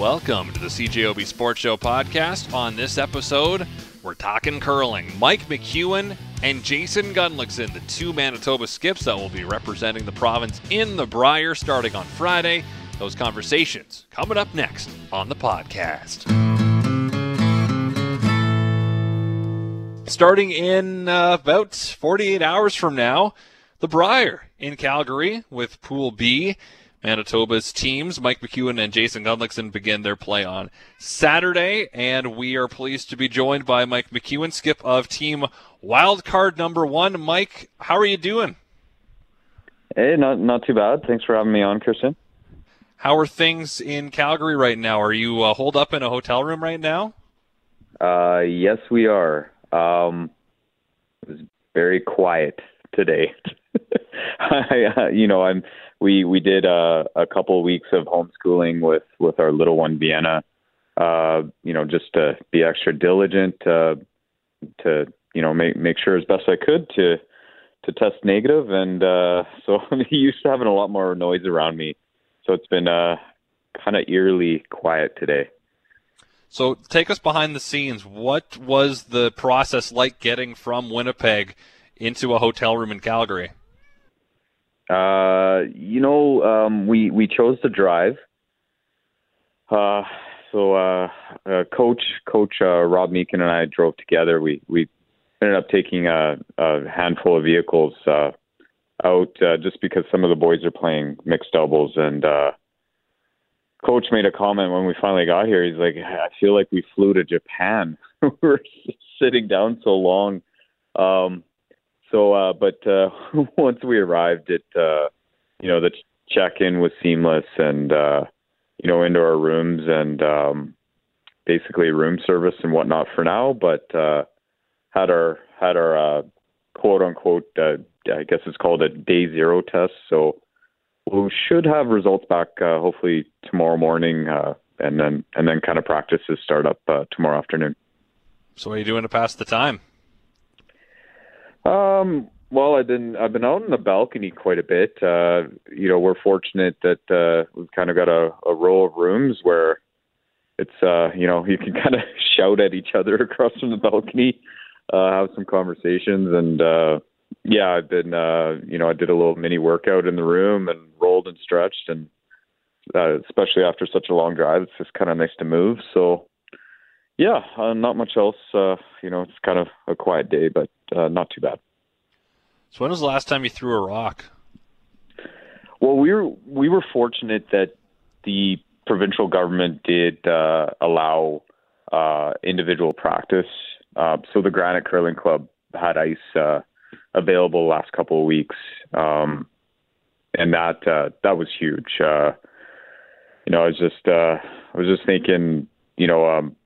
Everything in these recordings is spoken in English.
Welcome to the CJOB Sports Show podcast. On this episode, we're talking curling. Mike McEwen and Jason Gunnlaugson, the two Manitoba skips that will be representing the province in the Brier starting on Friday. Those conversations coming up next on the podcast. Starting in uh, about 48 hours from now, the Brier in Calgary with Pool B. Manitoba's teams, Mike McEwen and Jason Gunnlaugson, begin their play on Saturday, and we are pleased to be joined by Mike McEwen, skip of Team Wildcard Number One. Mike, how are you doing? Hey, not not too bad. Thanks for having me on, Christian. How are things in Calgary right now? Are you uh, holed up in a hotel room right now? Uh, yes, we are. Um, it was very quiet today. I, uh, you know, I'm we we did uh, a couple weeks of homeschooling with with our little one Vienna. Uh, you know, just to be extra diligent uh, to you know make make sure as best I could to to test negative, and uh, so I'm used to having a lot more noise around me. So it's been uh, kind of eerily quiet today. So take us behind the scenes. What was the process like getting from Winnipeg into a hotel room in Calgary? Uh, you know, um, we we chose to drive. Uh, so uh, uh, coach coach uh, Rob Meakin and I drove together. We we ended up taking a, a handful of vehicles uh, out uh, just because some of the boys are playing mixed doubles and. Uh, Coach made a comment when we finally got here. He's like, "I feel like we flew to Japan. we were sitting down so long." Um, so, uh, but uh, once we arrived, it uh, you know the check-in was seamless, and uh, you know into our rooms and um, basically room service and whatnot for now. But uh, had our had our uh, quote unquote uh, I guess it's called a day zero test. So we should have results back uh, hopefully tomorrow morning, uh, and then and then kind of practices start up uh, tomorrow afternoon. So, what are you doing to pass the time? Um, well, I've been I've been out on the balcony quite a bit. Uh, you know, we're fortunate that uh, we've kind of got a, a row of rooms where it's uh, you know you can kind of shout at each other across from the balcony, uh, have some conversations, and uh, yeah, I've been uh, you know I did a little mini workout in the room and rolled and stretched, and uh, especially after such a long drive, it's just kind of nice to move. So yeah, uh, not much else. Uh, you know, it's kind of a quiet day, but uh, not too bad. So when was the last time you threw a rock? Well, we were we were fortunate that the provincial government did uh, allow uh, individual practice. Uh, so the Granite Curling Club had ice uh, available last couple of weeks, um, and that uh, that was huge. Uh, you know, I was just uh, I was just thinking, you know, um,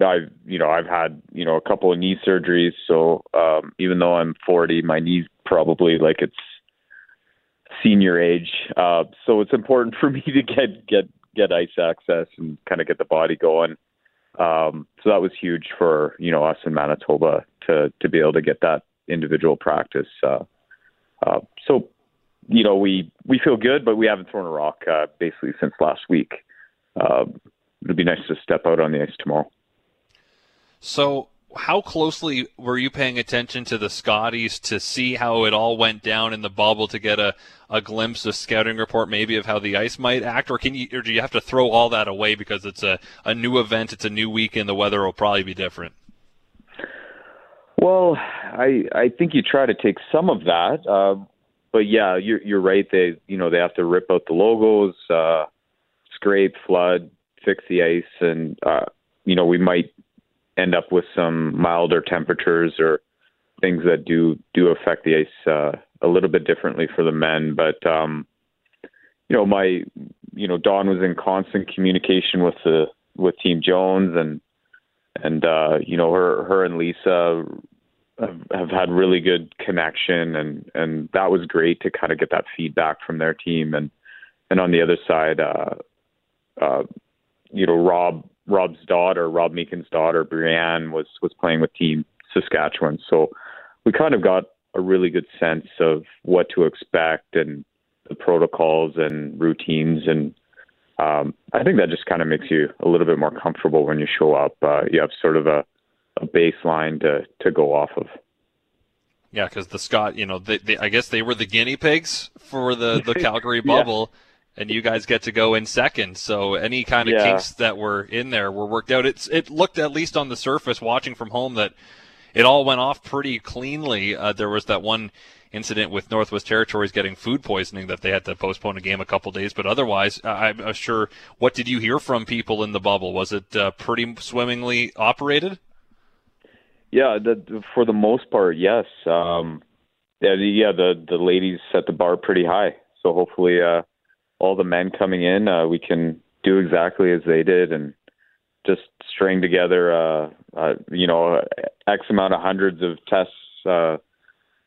I've you know I've had you know a couple of knee surgeries, so um, even though I'm 40, my knee's probably like it's senior age. Uh, so it's important for me to get get get ice access and kind of get the body going. Um, so that was huge for you know us in Manitoba to to be able to get that individual practice. Uh, uh, so you know we we feel good, but we haven't thrown a rock uh, basically since last week. Uh, it'd be nice to step out on the ice tomorrow. So, how closely were you paying attention to the Scotties to see how it all went down in the bubble to get a, a glimpse, a scouting report, maybe of how the ice might act, or can you, or do you have to throw all that away because it's a, a new event, it's a new weekend, the weather will probably be different? Well, I I think you try to take some of that, uh, but yeah, you're you're right. They you know they have to rip out the logos, uh, scrape, flood, fix the ice, and uh, you know we might end up with some milder temperatures or things that do do affect the ice uh, a little bit differently for the men. But um, you know, my you know Dawn was in constant communication with the with Team Jones and and uh, you know her her and Lisa have, have had really good connection and and that was great to kind of get that feedback from their team and and on the other side uh, uh, you know Rob Rob's daughter, Rob Meakin's daughter, Brianne, was was playing with Team Saskatchewan. So we kind of got a really good sense of what to expect and the protocols and routines and um, I think that just kind of makes you a little bit more comfortable when you show up. Uh, you have sort of a, a baseline to to go off of. Yeah, because the Scott, you know, they, they, I guess they were the guinea pigs for the the Calgary bubble. yeah and you guys get to go in second. So any kind of yeah. kinks that were in there were worked out. It's it looked at least on the surface, watching from home, that it all went off pretty cleanly. Uh, there was that one incident with Northwest Territories getting food poisoning that they had to postpone a game a couple days, but otherwise, I'm sure. What did you hear from people in the bubble? Was it uh, pretty swimmingly operated? Yeah, the, for the most part, yes. Um, yeah, the, yeah, the the ladies set the bar pretty high, so hopefully. All the men coming in, uh, we can do exactly as they did and just string together, uh, uh, you know, X amount of hundreds of tests uh,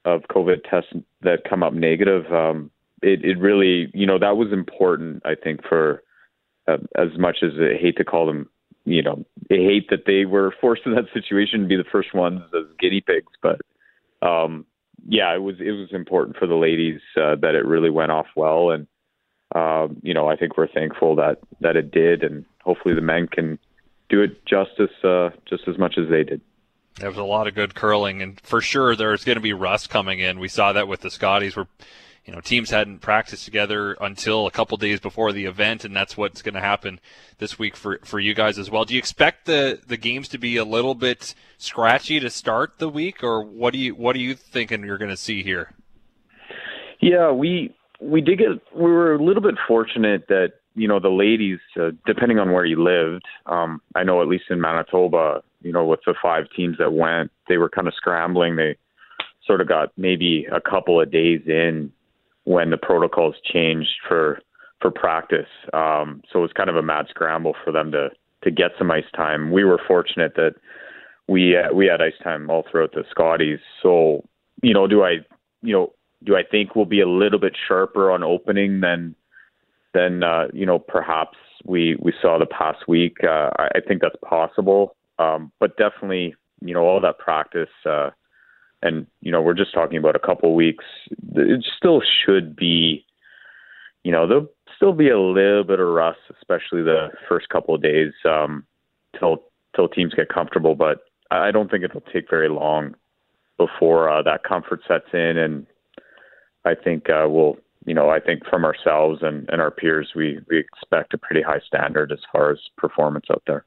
of COVID tests that come up negative. Um, it, it really, you know, that was important, I think, for uh, as much as I hate to call them, you know, I hate that they were forced in that situation to be the first ones as guinea pigs, but um, yeah, it was it was important for the ladies uh, that it really went off well and um, you know, I think we're thankful that that it did, and hopefully the men can do it justice uh, just as much as they did. There was a lot of good curling, and for sure there's going to be rust coming in. We saw that with the Scotties, where you know teams hadn't practiced together until a couple days before the event, and that's what's going to happen this week for for you guys as well. Do you expect the the games to be a little bit scratchy to start the week, or what do you what are you thinking you're going to see here? Yeah, we we did get we were a little bit fortunate that you know the ladies, uh, depending on where you lived. Um, I know at least in Manitoba, you know, with the five teams that went, they were kind of scrambling. They sort of got maybe a couple of days in when the protocols changed for for practice. Um, so it was kind of a mad scramble for them to to get some ice time. We were fortunate that we uh, we had ice time all throughout the Scotties. So you know, do I you know do I think we'll be a little bit sharper on opening than than uh, you know perhaps we we saw the past week? Uh, I think that's possible, um, but definitely you know all that practice uh, and you know we're just talking about a couple weeks. It still should be, you know, there'll still be a little bit of rust, especially the first couple of days um, till till teams get comfortable. But I don't think it'll take very long before uh, that comfort sets in and I think uh, we'll, you know, I think from ourselves and, and our peers, we, we expect a pretty high standard as far as performance out there.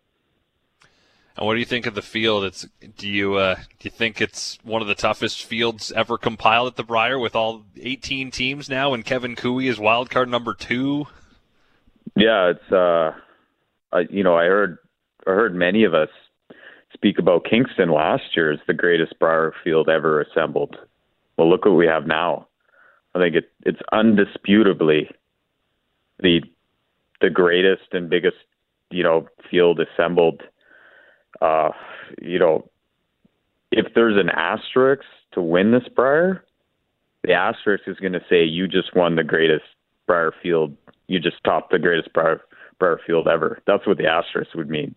And what do you think of the field? It's do you uh, do you think it's one of the toughest fields ever compiled at the Brier with all 18 teams now, and Kevin Koe is wild card number two? Yeah, it's uh, I, you know I heard I heard many of us speak about Kingston last year as the greatest Brier field ever assembled. Well, look what we have now. I think it, it's undisputably the the greatest and biggest you know field assembled. Uh, you know, if there's an asterisk to win this Brier, the asterisk is going to say you just won the greatest Brier field. You just topped the greatest Brier, Brier field ever. That's what the asterisk would mean.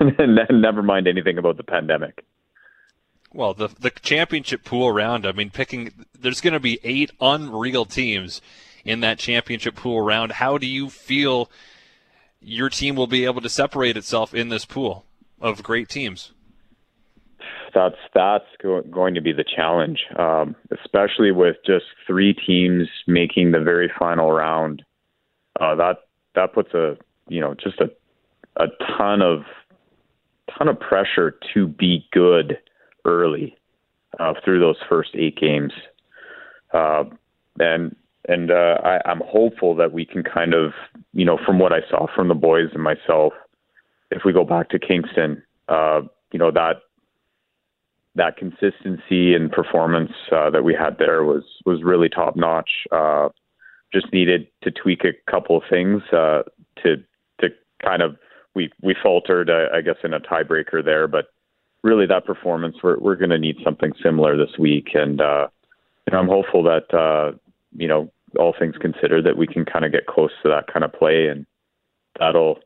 and never mind anything about the pandemic. Well, the the championship pool round. I mean, picking there's going to be eight unreal teams in that championship pool round. How do you feel your team will be able to separate itself in this pool of great teams? That's that's going to be the challenge, um, especially with just three teams making the very final round. Uh, that that puts a you know just a a ton of ton of pressure to be good early uh, through those first eight games, uh, and and uh, I, I'm hopeful that we can kind of you know from what I saw from the boys and myself, if we go back to Kingston, uh, you know that that consistency and performance uh, that we had there was was really top notch. Uh, just needed to tweak a couple of things uh, to to kind of we we faltered, uh, I guess, in a tiebreaker there, but really that performance, we're we're going to need something similar this week, and uh, you know, I'm hopeful that uh, you know all things considered that we can kind of get close to that kind of play, and that'll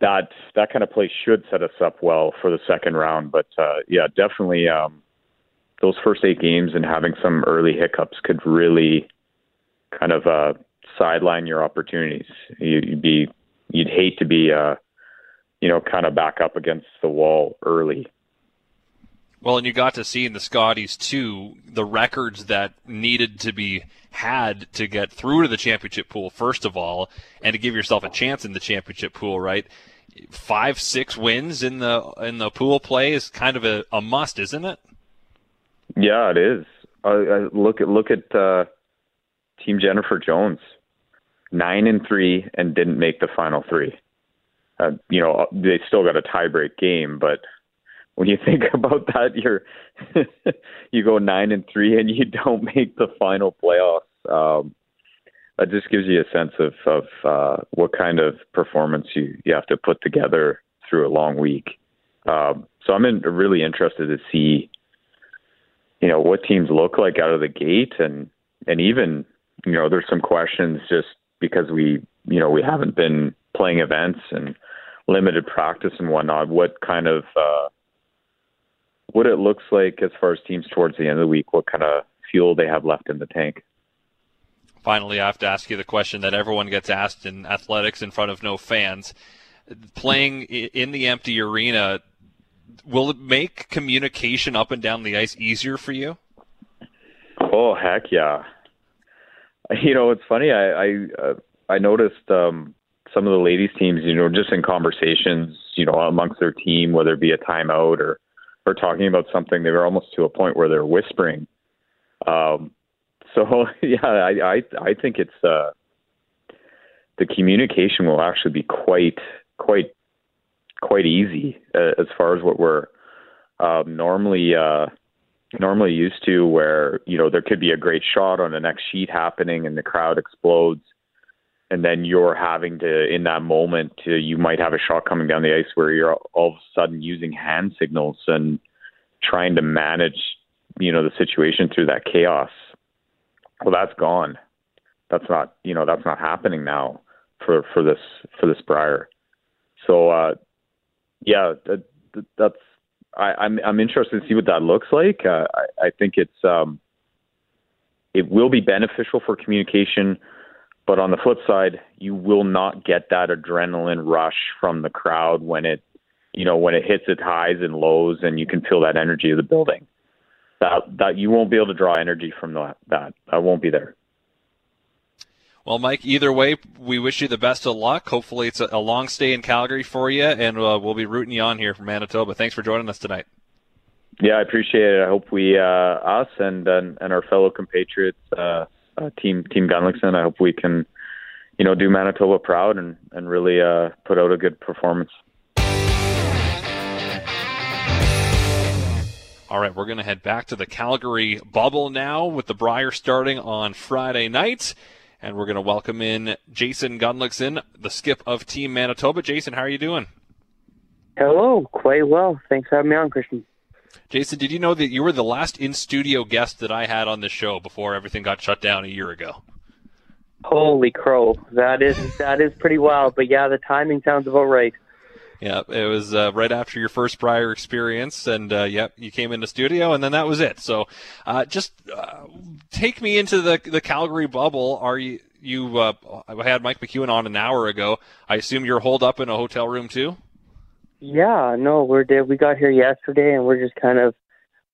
that that kind of play should set us up well for the second round. But uh, yeah, definitely um, those first eight games and having some early hiccups could really kind of uh, sideline your opportunities. You'd be you'd hate to be uh, you know kind of back up against the wall early. Well, and you got to see in the Scotties too the records that needed to be had to get through to the championship pool first of all, and to give yourself a chance in the championship pool, right? Five, six wins in the in the pool play is kind of a, a must, isn't it? Yeah, it is. I, I look at look at uh, Team Jennifer Jones, nine and three, and didn't make the final three. Uh, you know, they still got a tiebreak game, but when you think about that, you're you go nine and three and you don't make the final playoffs. Um, that just gives you a sense of of uh, what kind of performance you you have to put together through a long week. Um, so I'm in, really interested to see, you know, what teams look like out of the gate, and and even you know, there's some questions just because we you know we haven't been playing events and limited practice and whatnot. What kind of uh, what it looks like as far as teams towards the end of the week, what kind of fuel they have left in the tank. Finally, I have to ask you the question that everyone gets asked in athletics in front of no fans. Playing in the empty arena, will it make communication up and down the ice easier for you? Oh heck yeah! You know it's funny. I I, uh, I noticed um, some of the ladies teams, you know, just in conversations, you know, amongst their team, whether it be a timeout or or talking about something, they were almost to a point where they're whispering. Um, so yeah, I I, I think it's uh, the communication will actually be quite quite quite easy uh, as far as what we're um, normally uh, normally used to, where you know there could be a great shot on the next sheet happening and the crowd explodes, and then you're having to in that moment to you might have a shot coming down the ice where you're all of a sudden using hand signals and trying to manage you know the situation through that chaos. Well that's gone. That's not you know that's not happening now for for this for this brier so uh yeah that, that's I, I'm I'm interested to see what that looks like. Uh, I, I think it's um, it will be beneficial for communication but on the flip side, you will not get that adrenaline rush from the crowd when it, you know, when it hits its highs and lows, and you can feel that energy of the building. That that you won't be able to draw energy from that. That that won't be there. Well, Mike, either way, we wish you the best of luck. Hopefully, it's a, a long stay in Calgary for you, and uh, we'll be rooting you on here from Manitoba. Thanks for joining us tonight. Yeah, I appreciate it. I hope we, uh, us and, and and our fellow compatriots, uh, uh, team Team Gunnlaugson. I hope we can, you know, do Manitoba proud and and really uh, put out a good performance. All right, we're going to head back to the Calgary bubble now with the Brier starting on Friday night. And we're going to welcome in Jason Gunnlaugson, the skip of Team Manitoba. Jason, how are you doing? Hello, quite well. Thanks for having me on, Christian. Jason, did you know that you were the last in studio guest that I had on the show before everything got shut down a year ago? Holy crow. That is that is pretty wild, but yeah, the timing sounds about right. Yeah, it was uh, right after your first Brier experience, and uh, yep, you came into studio, and then that was it. So, uh, just uh, take me into the the Calgary bubble. Are you you? Uh, I had Mike McEwen on an hour ago. I assume you're holed up in a hotel room too. Yeah, no, we're we got here yesterday, and we're just kind of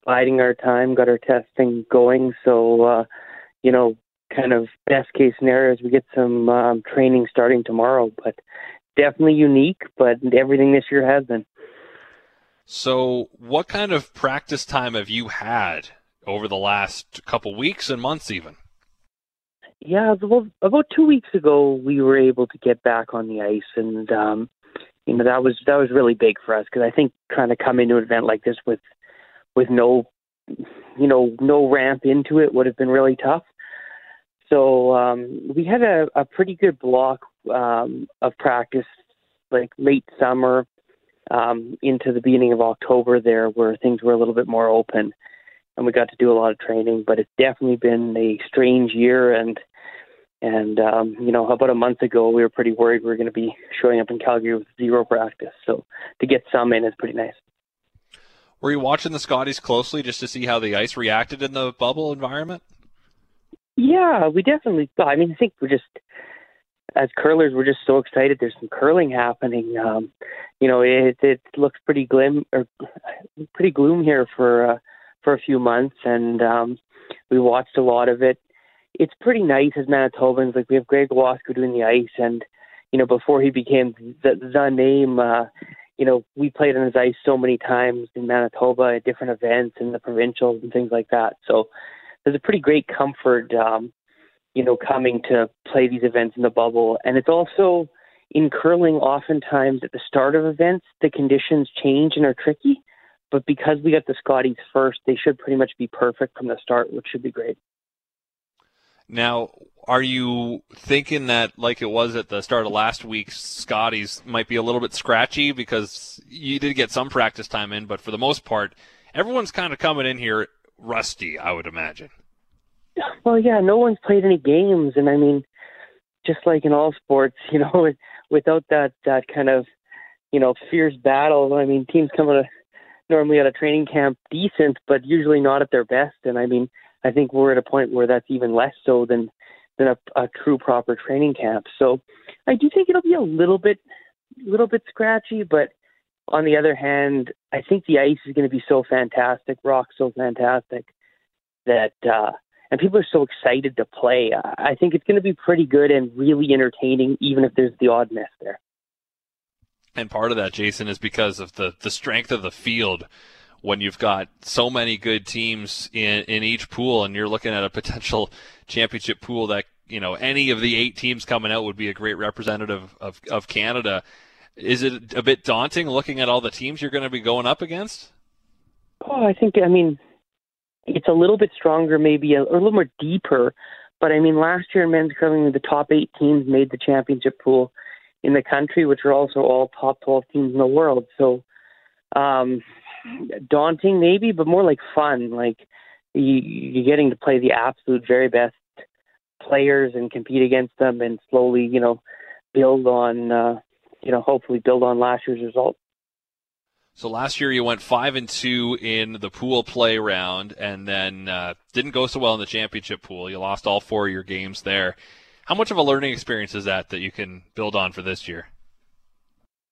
biding our time. Got our testing going, so uh, you know, kind of best case scenario is we get some um, training starting tomorrow. But definitely unique, but everything this year has been. So, what kind of practice time have you had over the last couple weeks and months, even? Yeah, about, about two weeks ago, we were able to get back on the ice, and um, you know that was that was really big for us because I think trying to come into an event like this with with no you know no ramp into it would have been really tough. So um, we had a, a pretty good block um, of practice, like late summer um, into the beginning of October, there where things were a little bit more open, and we got to do a lot of training. But it's definitely been a strange year, and and um, you know, about a month ago, we were pretty worried we were going to be showing up in Calgary with zero practice. So to get some in is pretty nice. Were you watching the Scotties closely just to see how the ice reacted in the bubble environment? Yeah, we definitely. I mean, I think we're just as curlers, we're just so excited. There's some curling happening. Um, you know, it it looks pretty glim or pretty gloom here for uh, for a few months, and um, we watched a lot of it. It's pretty nice as Manitobans. Like we have Greg Wasco doing the ice, and you know, before he became the the name, uh, you know, we played on his ice so many times in Manitoba at different events and the provincials and things like that. So there's a pretty great comfort, um, you know, coming to play these events in the bubble. And it's also in curling, oftentimes at the start of events, the conditions change and are tricky. But because we got the Scotties first, they should pretty much be perfect from the start, which should be great. Now, are you thinking that, like it was at the start of last week, Scotties might be a little bit scratchy because you did get some practice time in, but for the most part, everyone's kind of coming in here rusty, I would imagine. Well, yeah, no one's played any games, and I mean, just like in all sports, you know, without that that kind of, you know, fierce battle. I mean, teams come out of normally at a training camp decent, but usually not at their best. And I mean, I think we're at a point where that's even less so than than a, a true proper training camp. So I do think it'll be a little bit little bit scratchy, but on the other hand, I think the ice is going to be so fantastic, rock so fantastic that uh and people are so excited to play. I think it's going to be pretty good and really entertaining, even if there's the odd miss there. And part of that, Jason, is because of the, the strength of the field when you've got so many good teams in, in each pool and you're looking at a potential championship pool that, you know, any of the eight teams coming out would be a great representative of, of Canada. Is it a bit daunting looking at all the teams you're going to be going up against? Oh, I think, I mean, it's a little bit stronger, maybe a, a little more deeper. But I mean, last year in men's curling, the top eight teams made the championship pool in the country, which are also all top 12 teams in the world. So, um, daunting maybe, but more like fun. Like you, you're getting to play the absolute very best players and compete against them, and slowly, you know, build on, uh, you know, hopefully build on last year's results. So last year you went five and two in the pool play round, and then uh, didn't go so well in the championship pool. You lost all four of your games there. How much of a learning experience is that that you can build on for this year?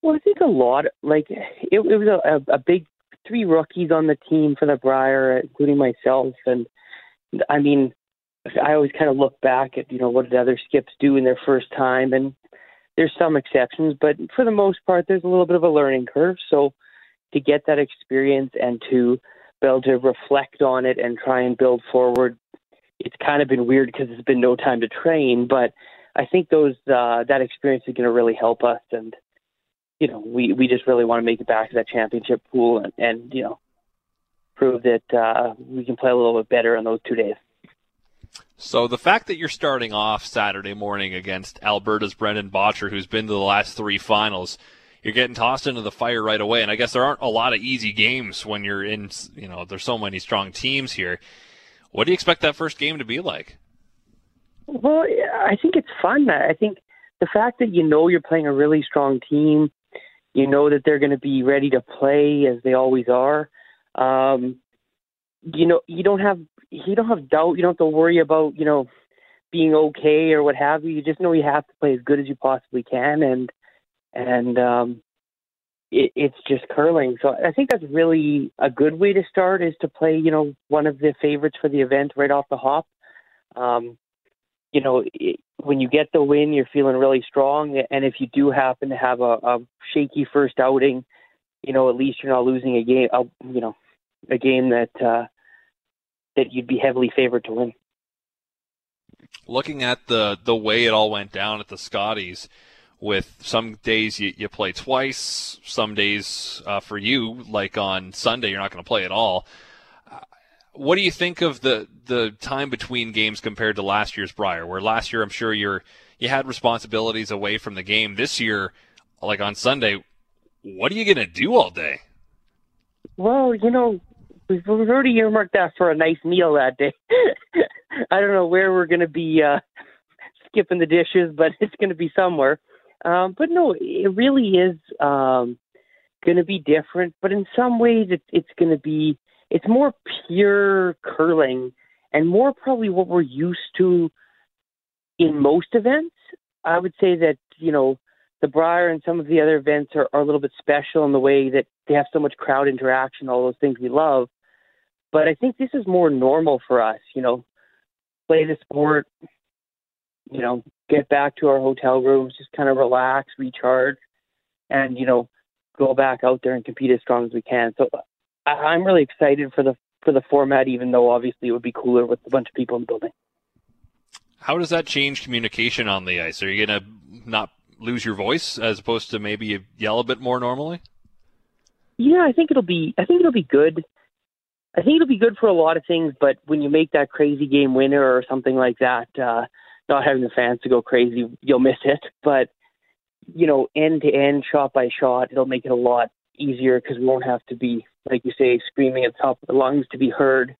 Well, I think a lot. Like it, it was a, a big three rookies on the team for the Brier, including myself. And I mean, I always kind of look back at, you know, what did other skips do in their first time? And there's some exceptions, but for the most part, there's a little bit of a learning curve. So to get that experience and to be able to reflect on it and try and build forward, it's kind of been weird because there's been no time to train. But I think those uh, that experience is going to really help us and you know, we we just really want to make it back to that championship pool and, and you know, prove that uh, we can play a little bit better on those two days. So the fact that you're starting off Saturday morning against Alberta's Brendan Bottcher, who's been to the last three finals, you're getting tossed into the fire right away. And I guess there aren't a lot of easy games when you're in. You know, there's so many strong teams here. What do you expect that first game to be like? Well, I think it's fun. I think the fact that you know you're playing a really strong team, you know that they're going to be ready to play as they always are. Um, you know, you don't have you don't have doubt. You don't have to worry about you know being okay or what have you. You just know you have to play as good as you possibly can, and and um, it, it's just curling. So I think that's really a good way to start is to play you know one of the favorites for the event right off the hop. Um, you know, when you get the win, you're feeling really strong. And if you do happen to have a, a shaky first outing, you know, at least you're not losing a game. A, you know, a game that uh, that you'd be heavily favored to win. Looking at the the way it all went down at the Scotties, with some days you, you play twice, some days uh, for you, like on Sunday, you're not going to play at all what do you think of the the time between games compared to last year's Brier? Where last year, I'm sure you're you had responsibilities away from the game. This year, like on Sunday, what are you going to do all day? Well, you know, we've, already earmarked that for a nice meal that day. I don't know where we're going to be uh, skipping the dishes, but it's going to be somewhere. Um, but no, it really is um, going to be different. But in some ways, it, it's going to be it's more pure curling and more probably what we're used to in most events. I would say that you know the Brier and some of the other events are, are a little bit special in the way that they have so much crowd interaction, all those things we love. But I think this is more normal for us. You know, play the sport, you know, get back to our hotel rooms, just kind of relax, recharge, and you know, go back out there and compete as strong as we can. So I, I'm really excited for the for the format, even though obviously it would be cooler with a bunch of people in the building. How does that change communication on the ice? Are you gonna not lose your voice as opposed to maybe yell a bit more normally? Yeah, I think it'll be. I think it'll be good. I think it'll be good for a lot of things, but when you make that crazy game winner or something like that, uh, not having the fans to go crazy, you'll miss it. But you know, end to end, shot by shot, it'll make it a lot easier because we won't have to be, like you say, screaming at the top of the lungs to be heard.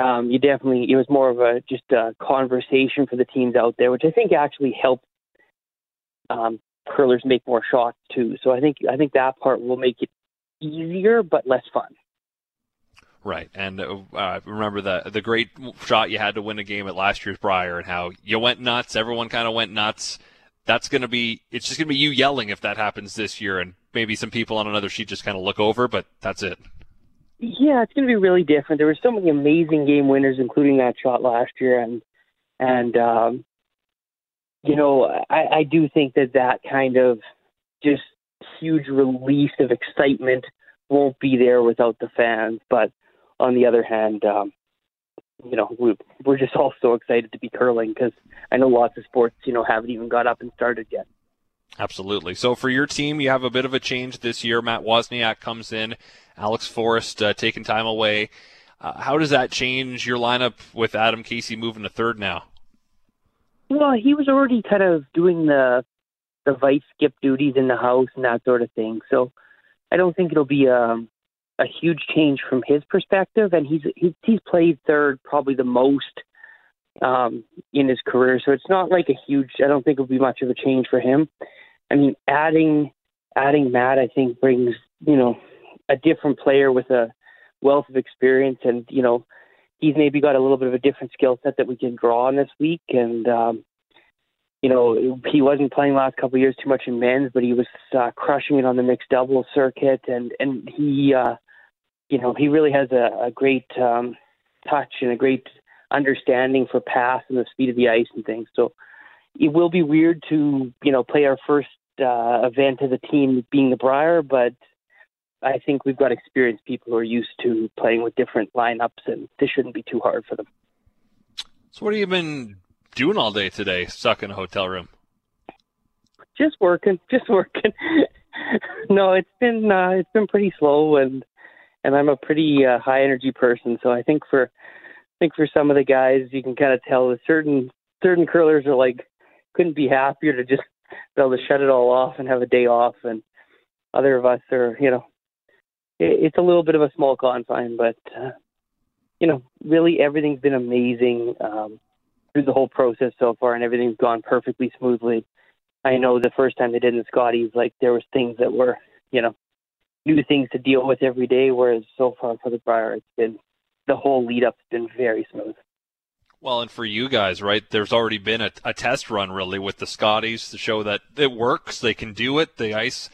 Um, you definitely, it was more of a just a conversation for the teams out there, which I think actually helped um, curlers make more shots too. So I think I think that part will make it easier but less fun. Right, and uh, remember the the great shot you had to win a game at last year's Brier, and how you went nuts. Everyone kind of went nuts. That's going to be. It's just going to be you yelling if that happens this year, and maybe some people on another sheet just kind of look over, but that's it. Yeah, it's going to be really different. There were so many amazing game winners, including that shot last year, and and um, you know, I, I do think that that kind of just huge release of excitement won't be there without the fans, but on the other hand, um, you know, we, we're just all so excited to be curling because I know lots of sports, you know, haven't even got up and started yet. Absolutely. So for your team, you have a bit of a change this year. Matt Wozniak comes in, Alex Forrest uh, taking time away. Uh, how does that change your lineup with Adam Casey moving to third now? Well, he was already kind of doing the the vice skip duties in the house and that sort of thing. So I don't think it'll be um, a huge change from his perspective, and he's, he's played third probably the most um, in his career, so it's not like a huge. I don't think it'll be much of a change for him. I mean, adding adding Matt, I think brings you know a different player with a wealth of experience, and you know he's maybe got a little bit of a different skill set that we can draw on this week, and um, you know, he wasn't playing last couple of years too much in men's, but he was uh, crushing it on the mixed doubles circuit, and and he uh, you know, he really has a, a great um, touch and a great understanding for pass and the speed of the ice and things. So it will be weird to, you know, play our first uh, event as a team being the Brier, but I think we've got experienced people who are used to playing with different lineups, and this shouldn't be too hard for them. So, what have you been doing all day today, stuck in a hotel room? Just working, just working. no, it's been uh, it's been pretty slow, and and I'm a pretty uh, high energy person. So I think for think for some of the guys, you can kind of tell that certain certain curlers are like couldn't be happier to just be able to shut it all off and have a day off, and other of us are you know it, it's a little bit of a small confine, but uh, you know really everything's been amazing um, through the whole process so far, and everything's gone perfectly smoothly. I know the first time they did in Scotties, like there was things that were you know new things to deal with every day. Whereas so far for the Brier, it's been the whole lead up's been very smooth. Well, and for you guys, right? There's already been a, a test run really with the Scotties to show that it works. They can do it. The ice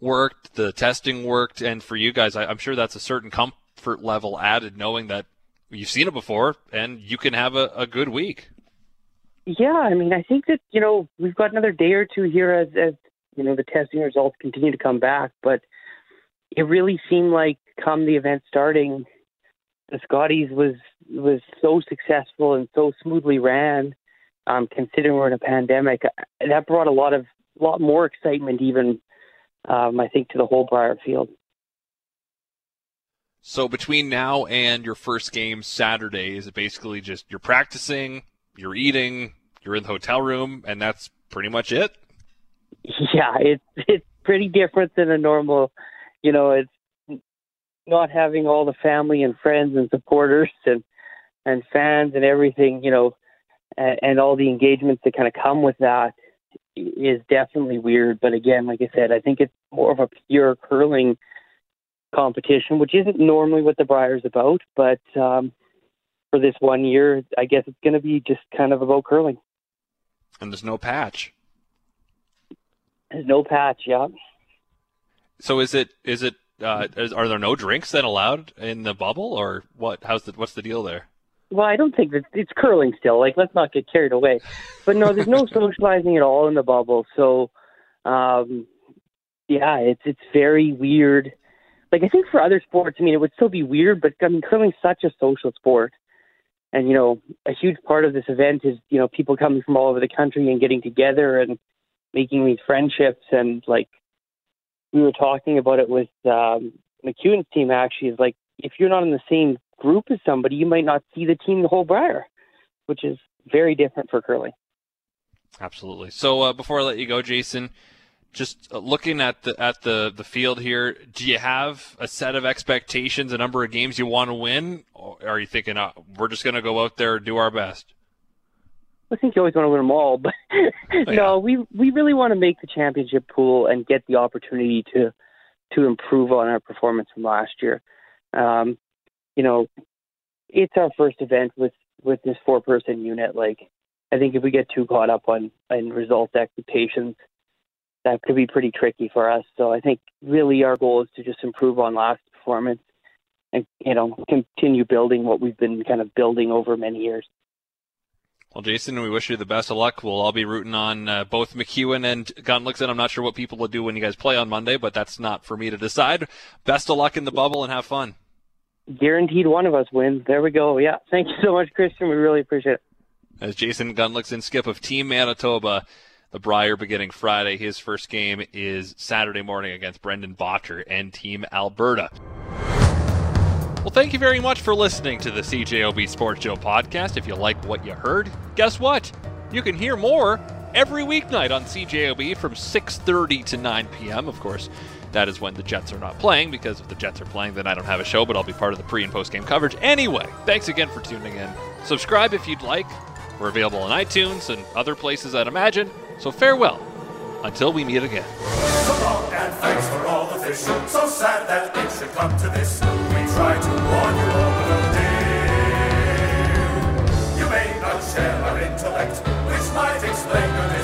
worked, the testing worked, and for you guys, I, I'm sure that's a certain comfort level added, knowing that you've seen it before and you can have a, a good week. Yeah, I mean, I think that you know we've got another day or two here as, as you know the testing results continue to come back, but it really seemed like come the event starting, the Scotties was was so successful and so smoothly ran. Um, considering we're in a pandemic, that brought a lot of lot more excitement, even um, I think, to the whole Brier field. So between now and your first game Saturday, is it basically just you're practicing, you're eating, you're in the hotel room, and that's pretty much it? Yeah, it's it's pretty different than a normal you know, it's not having all the family and friends and supporters and and fans and everything, you know, and, and all the engagements that kind of come with that is definitely weird. But again, like I said, I think it's more of a pure curling competition, which isn't normally what the Brier's about. But um, for this one year, I guess it's going to be just kind of about curling. And there's no patch. There's no patch, yeah. So is it is it uh, are there no drinks then allowed in the bubble or what? How's the what's the deal there? Well, I don't think that it's curling still. Like, let's not get carried away. But no, there's no socializing at all in the bubble. So, um, yeah, it's it's very weird. Like I think for other sports, I mean, it would still be weird, but I mean, curling's such a social sport, and you know, a huge part of this event is you know people coming from all over the country and getting together and making these friendships and like we were talking about it with um, McEwen's team. Actually, is like if you're not in the same group as somebody, you might not see the team the whole Brier, which is very different for curling. Absolutely. So uh, before I let you go, Jason, just uh, looking at the at the the field here, do you have a set of expectations, a number of games you want to win, or are you thinking uh, we're just going to go out there and do our best? I think you always want to win them all, but oh, yeah. no, we we really want to make the championship pool and get the opportunity to to improve on our performance from last year. Um, you know, it's our first event with with this four person unit. Like, I think if we get too caught up on on results expectations, that could be pretty tricky for us. So I think really our goal is to just improve on last performance and you know continue building what we've been kind of building over many years. Well, Jason, we wish you the best of luck. We'll all be rooting on uh, both McEwen and Gunnlaugson. I'm not sure what people will do when you guys play on Monday, but that's not for me to decide. Best of luck in the bubble and have fun. Guaranteed one of us wins. There we go. Yeah. Thank you so much, Christian. We really appreciate it. As Jason Gunnlaugson, skip of Team Manitoba, the Brier beginning Friday. His first game is Saturday morning against Brendan Bottcher and Team Alberta. Well, thank you very much for listening to the CJOB Sports Show podcast. If you like what you heard, guess what? You can hear more every weeknight on CJOB from 6:30 to 9 p.m. Of course, that is when the Jets are not playing because if the Jets are playing, then I don't have a show, but I'll be part of the pre and post game coverage. Anyway, thanks again for tuning in. Subscribe if you'd like. We're available on iTunes and other places I'd imagine. So farewell until we meet again strong, and thanks for all the fish. So sad that it should come to this. We try to warn you all, but oh dear, you may not share our intellect, which might explain your.